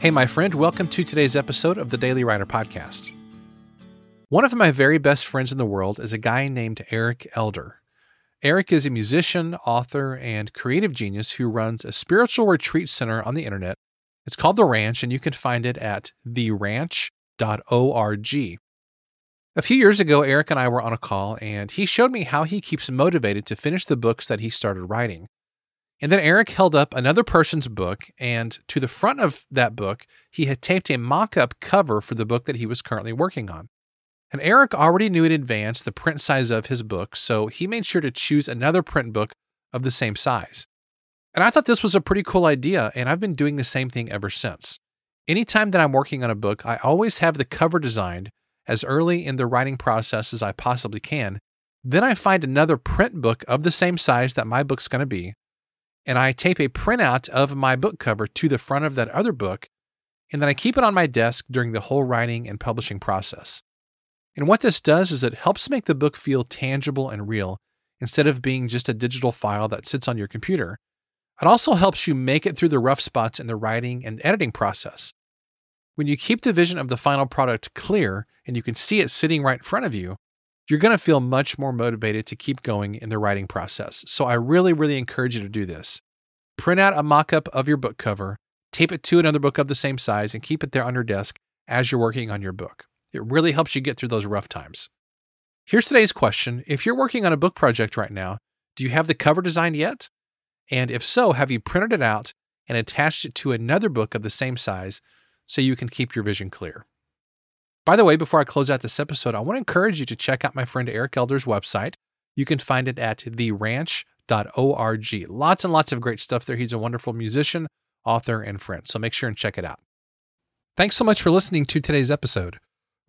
Hey, my friend, welcome to today's episode of the Daily Writer Podcast. One of my very best friends in the world is a guy named Eric Elder. Eric is a musician, author, and creative genius who runs a spiritual retreat center on the internet. It's called The Ranch, and you can find it at theranch.org. A few years ago, Eric and I were on a call, and he showed me how he keeps motivated to finish the books that he started writing. And then Eric held up another person's book, and to the front of that book, he had taped a mock up cover for the book that he was currently working on. And Eric already knew in advance the print size of his book, so he made sure to choose another print book of the same size. And I thought this was a pretty cool idea, and I've been doing the same thing ever since. Anytime that I'm working on a book, I always have the cover designed as early in the writing process as I possibly can. Then I find another print book of the same size that my book's going to be, and I tape a printout of my book cover to the front of that other book, and then I keep it on my desk during the whole writing and publishing process. And what this does is it helps make the book feel tangible and real instead of being just a digital file that sits on your computer. It also helps you make it through the rough spots in the writing and editing process. When you keep the vision of the final product clear and you can see it sitting right in front of you, you're going to feel much more motivated to keep going in the writing process. So I really, really encourage you to do this. Print out a mock up of your book cover, tape it to another book of the same size, and keep it there on your desk as you're working on your book. It really helps you get through those rough times. Here's today's question If you're working on a book project right now, do you have the cover designed yet? And if so, have you printed it out and attached it to another book of the same size so you can keep your vision clear? By the way, before I close out this episode, I want to encourage you to check out my friend Eric Elder's website. You can find it at theranch.org. Lots and lots of great stuff there. He's a wonderful musician, author, and friend. So make sure and check it out. Thanks so much for listening to today's episode.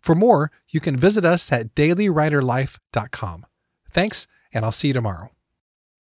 For more, you can visit us at dailywriterlife.com. Thanks, and I'll see you tomorrow.